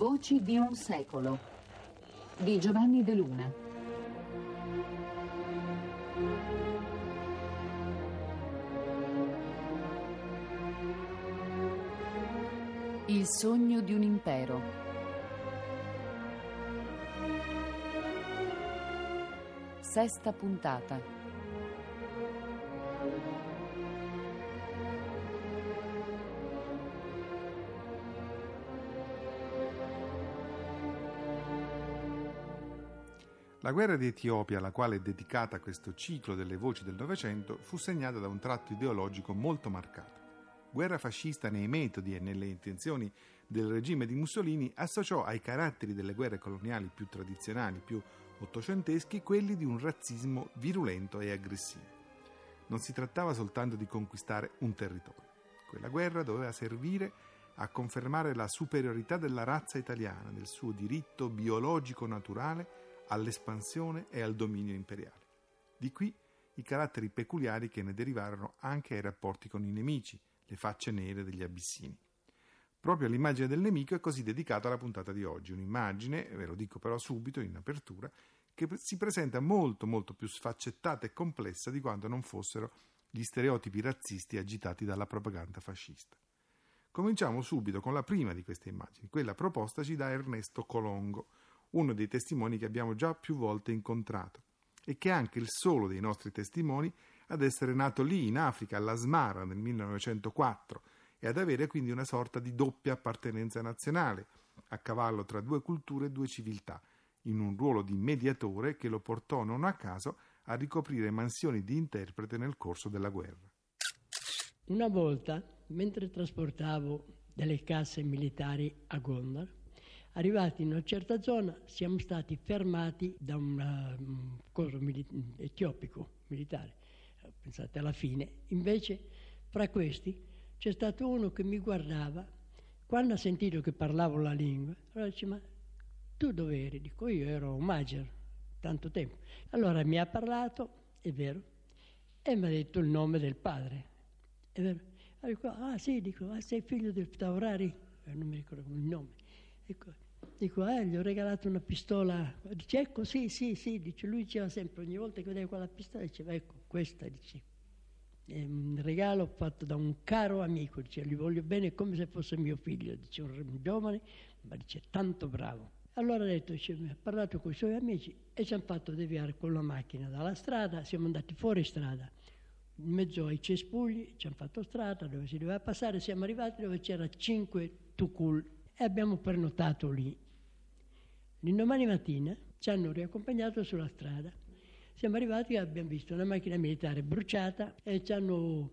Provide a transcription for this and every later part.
Voci di un secolo di Giovanni De Luna. Il sogno di un impero. Sesta puntata. La guerra di Etiopia, alla quale è dedicata questo ciclo delle voci del Novecento, fu segnata da un tratto ideologico molto marcato. Guerra fascista nei metodi e nelle intenzioni del regime di Mussolini associò ai caratteri delle guerre coloniali più tradizionali, più ottocenteschi, quelli di un razzismo virulento e aggressivo. Non si trattava soltanto di conquistare un territorio. Quella guerra doveva servire a confermare la superiorità della razza italiana, del suo diritto biologico naturale all'espansione e al dominio imperiale. Di qui i caratteri peculiari che ne derivarono anche ai rapporti con i nemici, le facce nere degli abissini. Proprio all'immagine del nemico è così dedicata la puntata di oggi, un'immagine, ve lo dico però subito in apertura, che si presenta molto molto più sfaccettata e complessa di quanto non fossero gli stereotipi razzisti agitati dalla propaganda fascista. Cominciamo subito con la prima di queste immagini, quella propostaci da Ernesto Colongo, uno dei testimoni che abbiamo già più volte incontrato e che è anche il solo dei nostri testimoni ad essere nato lì in Africa, all'Asmara nel 1904 e ad avere quindi una sorta di doppia appartenenza nazionale, a cavallo tra due culture e due civiltà, in un ruolo di mediatore che lo portò non a caso a ricoprire mansioni di interprete nel corso della guerra. Una volta, mentre trasportavo delle casse militari a Gondar, Arrivati in una certa zona siamo stati fermati da un um, coso mili- etiopico militare. Pensate alla fine. Invece, fra questi, c'è stato uno che mi guardava. Quando ha sentito che parlavo la lingua, allora dice: Ma tu dove eri? Dico: Io ero un Mager, tanto tempo. Allora mi ha parlato, è vero, e mi ha detto il nome del padre. È vero? Allora, dico, ah sì, dico, ah, sei figlio del Taurari? Eh, non mi ricordo il nome. Ecco, dico, eh, gli ho regalato una pistola. Dice, ecco, sì, sì, sì. Dice, lui diceva sempre, ogni volta che vedeva quella pistola, diceva, ecco, questa, dice. È un regalo fatto da un caro amico, dice, gli voglio bene come se fosse mio figlio, dice, un giovane, ma dice, tanto bravo. Allora ha detto, dice, ha parlato con i suoi amici e ci hanno fatto deviare con la macchina dalla strada, siamo andati fuori strada in mezzo ai cespugli, ci hanno fatto strada dove si doveva passare, siamo arrivati dove c'era cinque tukul e abbiamo prenotato lì. L'indomani mattina ci hanno riaccompagnato sulla strada. Siamo arrivati e abbiamo visto una macchina militare bruciata e ci hanno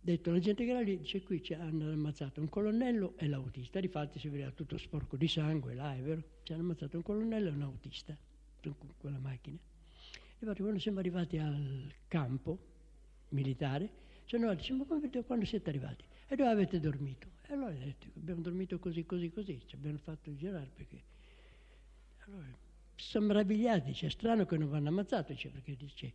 detto la gente che era lì, dice qui ci hanno ammazzato un colonnello e l'autista, difatti si vedeva tutto sporco di sangue, là è vero, ci hanno ammazzato un colonnello e un autista con quella macchina. Infatti quando siamo arrivati al campo militare, ci hanno detto, ma come, quando siete arrivati? E dove avete dormito? E allora ho detto, abbiamo dormito così, così, così, ci abbiamo fatto girare perché... Allora, sono meravigliati, dice, è strano che non vanno ammazzati, dice, perché dice,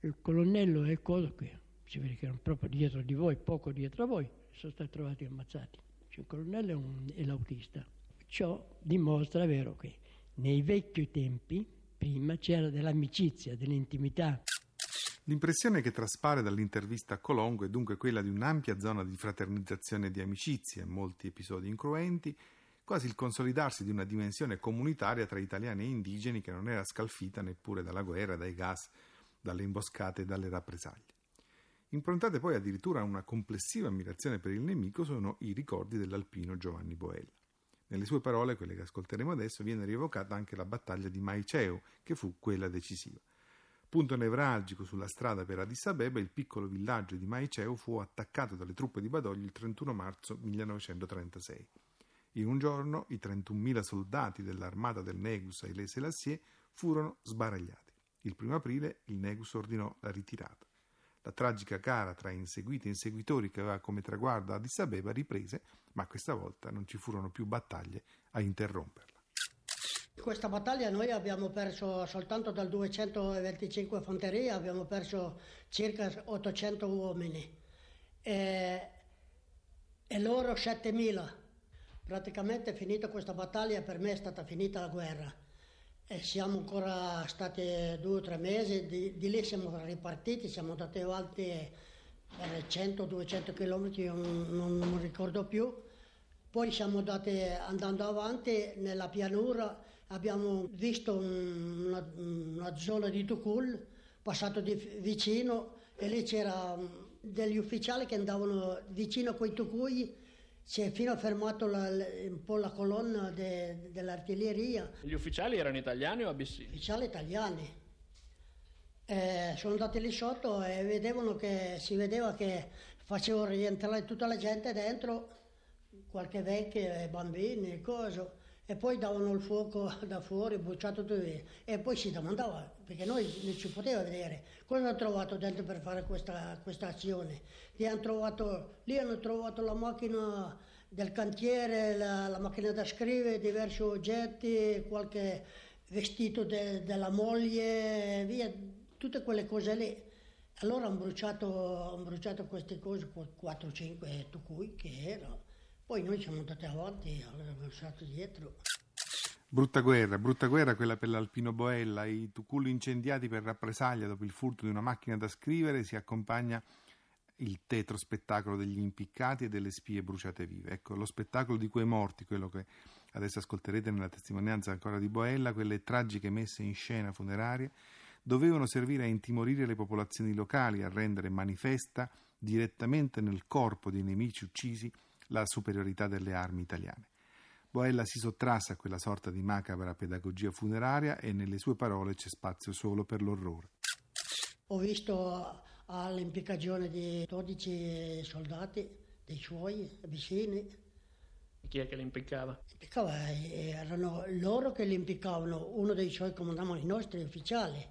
il colonnello e il coso qui, si vede che erano proprio dietro di voi, poco dietro a voi, sono stati trovati ammazzati. Cioè, il colonnello è, un, è l'autista. Ciò dimostra, è vero, che nei vecchi tempi, prima, c'era dell'amicizia, dell'intimità. L'impressione che traspare dall'intervista a Colongo è dunque quella di un'ampia zona di fraternizzazione e di amicizia, molti episodi incruenti, quasi il consolidarsi di una dimensione comunitaria tra italiani e indigeni che non era scalfita neppure dalla guerra, dai gas, dalle imboscate e dalle rappresaglie. Improntate poi addirittura a una complessiva ammirazione per il nemico sono i ricordi dell'alpino Giovanni Boella. Nelle sue parole, quelle che ascolteremo adesso, viene rievocata anche la battaglia di Maiceo, che fu quella decisiva. Punto nevralgico sulla strada per Addis Abeba, il piccolo villaggio di Maiceo fu attaccato dalle truppe di Badoglio il 31 marzo 1936. In un giorno i 31.000 soldati dell'armata del Negus e le Selassie furono sbaragliati. Il 1 aprile il Negus ordinò la ritirata. La tragica gara tra inseguiti e inseguitori che aveva come traguardo Addis Abeba riprese, ma questa volta non ci furono più battaglie a interromperla. Questa battaglia noi abbiamo perso soltanto dal 225 fanteria, abbiamo perso circa 800 uomini e, e loro 7000. Praticamente finita questa battaglia per me è stata finita la guerra e siamo ancora stati due o tre mesi, di, di lì siamo ripartiti, siamo andati avanti per 100-200 km, non, non, ricordo più. Poi siamo andati andando avanti nella pianura, abbiamo visto una, una zona di Tukul, passato di vicino e lì c'erano degli ufficiali che andavano vicino a quei Tukui si è fino a fermato la, un po' la colonna de, dell'artiglieria. Gli ufficiali erano italiani o abissini? Ufficiali italiani. Eh, sono andati lì sotto e vedevano che, si vedeva che facevano rientrare tutta la gente dentro, qualche vecchio e bambini e cose e poi davano il fuoco da fuori, bruciato tutto e poi si domandava, perché noi non ci poteva vedere, cosa hanno trovato dentro per fare questa, questa azione. Lì hanno, trovato, lì hanno trovato la macchina del cantiere, la, la macchina da scrivere, diversi oggetti, qualche vestito de, della moglie, via, tutte quelle cose lì. Allora hanno bruciato, hanno bruciato queste cose, 4-5 tucui che erano poi noi siamo andati avanti, abbiamo lasciato dietro. Brutta guerra, brutta guerra quella per l'Alpino Boella, i tuculli incendiati per rappresaglia dopo il furto di una macchina da scrivere, si accompagna il tetro spettacolo degli impiccati e delle spie bruciate vive. Ecco, lo spettacolo di quei morti, quello che adesso ascolterete nella testimonianza ancora di Boella, quelle tragiche messe in scena funerarie, dovevano servire a intimorire le popolazioni locali, a rendere manifesta direttamente nel corpo dei nemici uccisi la superiorità delle armi italiane. Boella si sottrasse a quella sorta di macabra pedagogia funeraria e nelle sue parole c'è spazio solo per l'orrore. Ho visto all'impiccagione di 12 soldati, dei suoi vicini. Chi è che li impiccava? Impiccava, erano loro che li impiccavano, uno dei suoi comandavano i nostri ufficiali.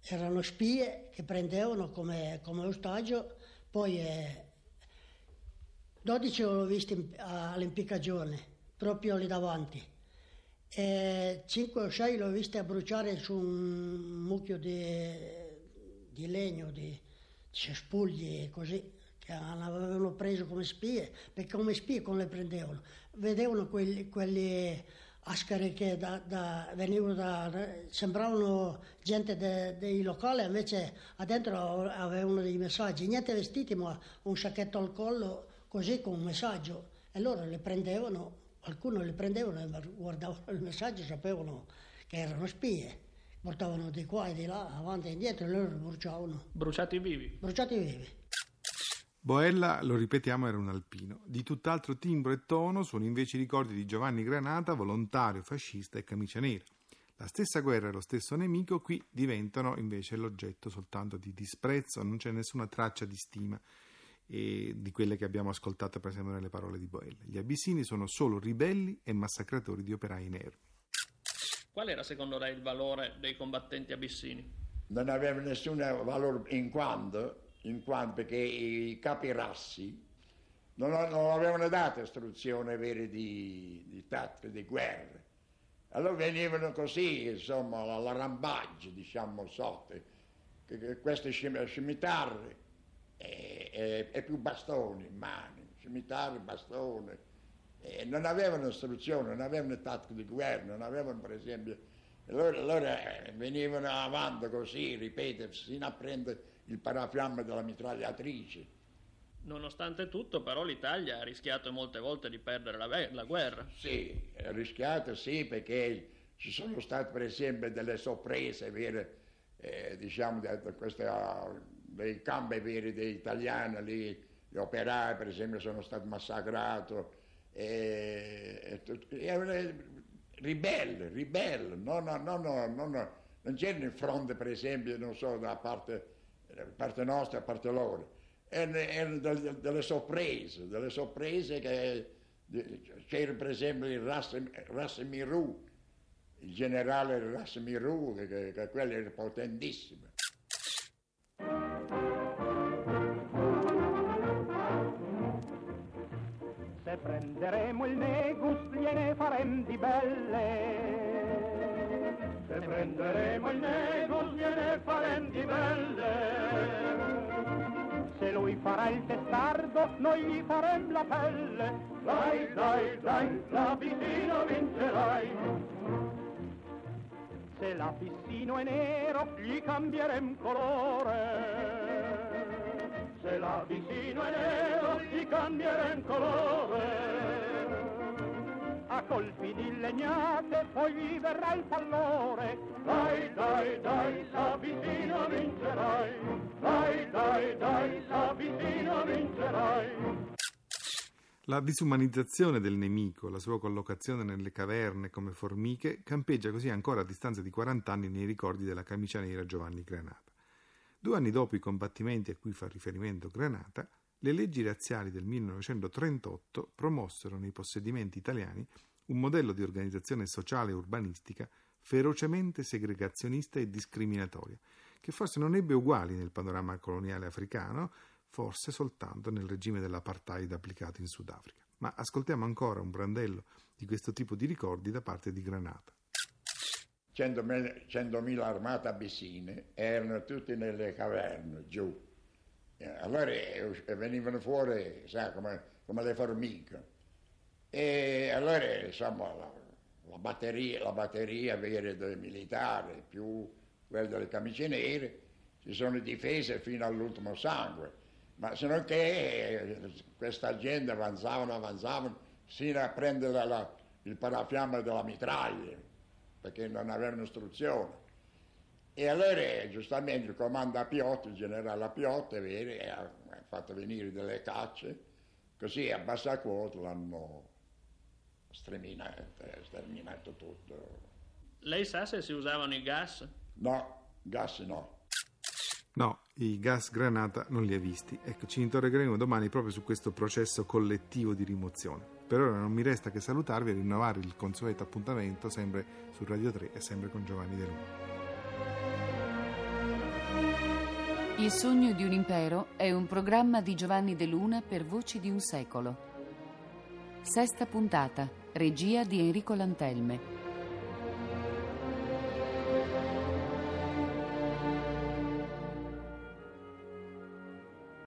Erano spie che prendevano come, come ostaggio, poi eh, 12 l'ho visti all'impiccagione, proprio lì davanti. E 5 o 6 l'ho visti a bruciare su un mucchio di, di legno, di cespugli così, che avevano preso come spie, perché come spie come le prendevano? Vedevano quelli, quelli ascari che da, da, venivano da, sembravano gente de, dei locali, invece addentro avevano dei messaggi, niente vestiti ma un sacchetto al collo così con un messaggio e loro le prendevano, qualcuno le prendevano e guardavano il messaggio e sapevano che erano spie, portavano di qua e di là, avanti e indietro e loro bruciavano. Bruciati vivi? Bruciati vivi. Boella, lo ripetiamo, era un alpino. Di tutt'altro timbro e tono sono invece i ricordi di Giovanni Granata, volontario fascista e camicia nera. La stessa guerra e lo stesso nemico qui diventano invece l'oggetto soltanto di disprezzo, non c'è nessuna traccia di stima e di quelle che abbiamo ascoltato per esempio nelle parole di Boella. Gli abissini sono solo ribelli e massacratori di operai inermi. Qual era secondo lei il valore dei combattenti abissini? Non aveva nessun valore in quanto, in quanto perché i capi rassi non, non avevano dato istruzione vere di, di tattica, di guerra. Allora venivano così, insomma, alla rambaggio, diciamo, sotto, queste scimitarre e, e, e più bastoni in mano, cimitari, bastone. E non avevano istruzione, non avevano tattico di guerra, non avevano per esempio... Allora, allora eh, venivano avanti così, ripeto, fino a prendere il parafiamme della mitragliatrice. Nonostante tutto, però, l'Italia ha rischiato molte volte di perdere la, la guerra. Sì, ha rischiato sì, perché ci sono state per esempio delle sorprese vere, eh, diciamo, di queste dei campi veri degli italiani lì, gli operai per esempio sono stati massacrati, e, e, e, ribelle, ribelle, no, no, no, no, no, no. non c'erano in fronte per esempio, non so, da parte, parte nostra, da parte loro, erano, delle, sorprese, delle sorprese che c'era per esempio il Rassemiru, il generale Rassemiru, che, che quello era potentissimo. Se prenderemo il negus gliene farem di belle. Se prenderemo il negus gliene farem di belle. Se lui farà il testardo, noi gli faremo la pelle. Dai, dai, dai, la piscina vincerai. Se la è nero, gli cambieremo colore. Se la piscina è nero, gli cambieremo colore a colpi di legnate, poi gli verrà il pallore. Dai, dai, dai, s'avvicina, vincerai. Dai, dai, dai, s'avvicina, vincerai. La disumanizzazione del nemico, la sua collocazione nelle caverne come formiche, campeggia così ancora a distanza di 40 anni nei ricordi della camicia nera Giovanni Granata. Due anni dopo i combattimenti a cui fa riferimento Granata, le leggi razziali del 1938 promossero nei possedimenti italiani un modello di organizzazione sociale e urbanistica ferocemente segregazionista e discriminatoria, che forse non ebbe uguali nel panorama coloniale africano, forse soltanto nel regime dell'apartheid applicato in Sudafrica. Ma ascoltiamo ancora un brandello di questo tipo di ricordi da parte di Granata. 100.000, 100.000 armate abissine erano tutte nelle caverne giù eh, allora eh, venivano fuori, sa, come, come le formiche. E allora, insomma, la, la batteria, la batteria vera dei militari, più quella delle camicie nere, si sono difese fino all'ultimo sangue. Ma se non che eh, questa gente avanzavano, avanzavano, sino a prendere la, il parafiamme della mitraglia, perché non avevano istruzione. E allora giustamente il comando a Piotti, il generale a Piotti, ha fatto venire delle cacce, così a bassa quota l'hanno sterminato, sterminato tutto. Lei sa se si usavano i gas? No, gas no. No, i gas granata non li ha visti. Ecco, ci interrogeremo domani proprio su questo processo collettivo di rimozione. Per ora non mi resta che salutarvi e rinnovare il consueto appuntamento sempre su Radio 3 e sempre con Giovanni De Luna. Il sogno di un impero è un programma di Giovanni De Luna per Voci di un secolo. Sesta puntata, regia di Enrico Lantelme.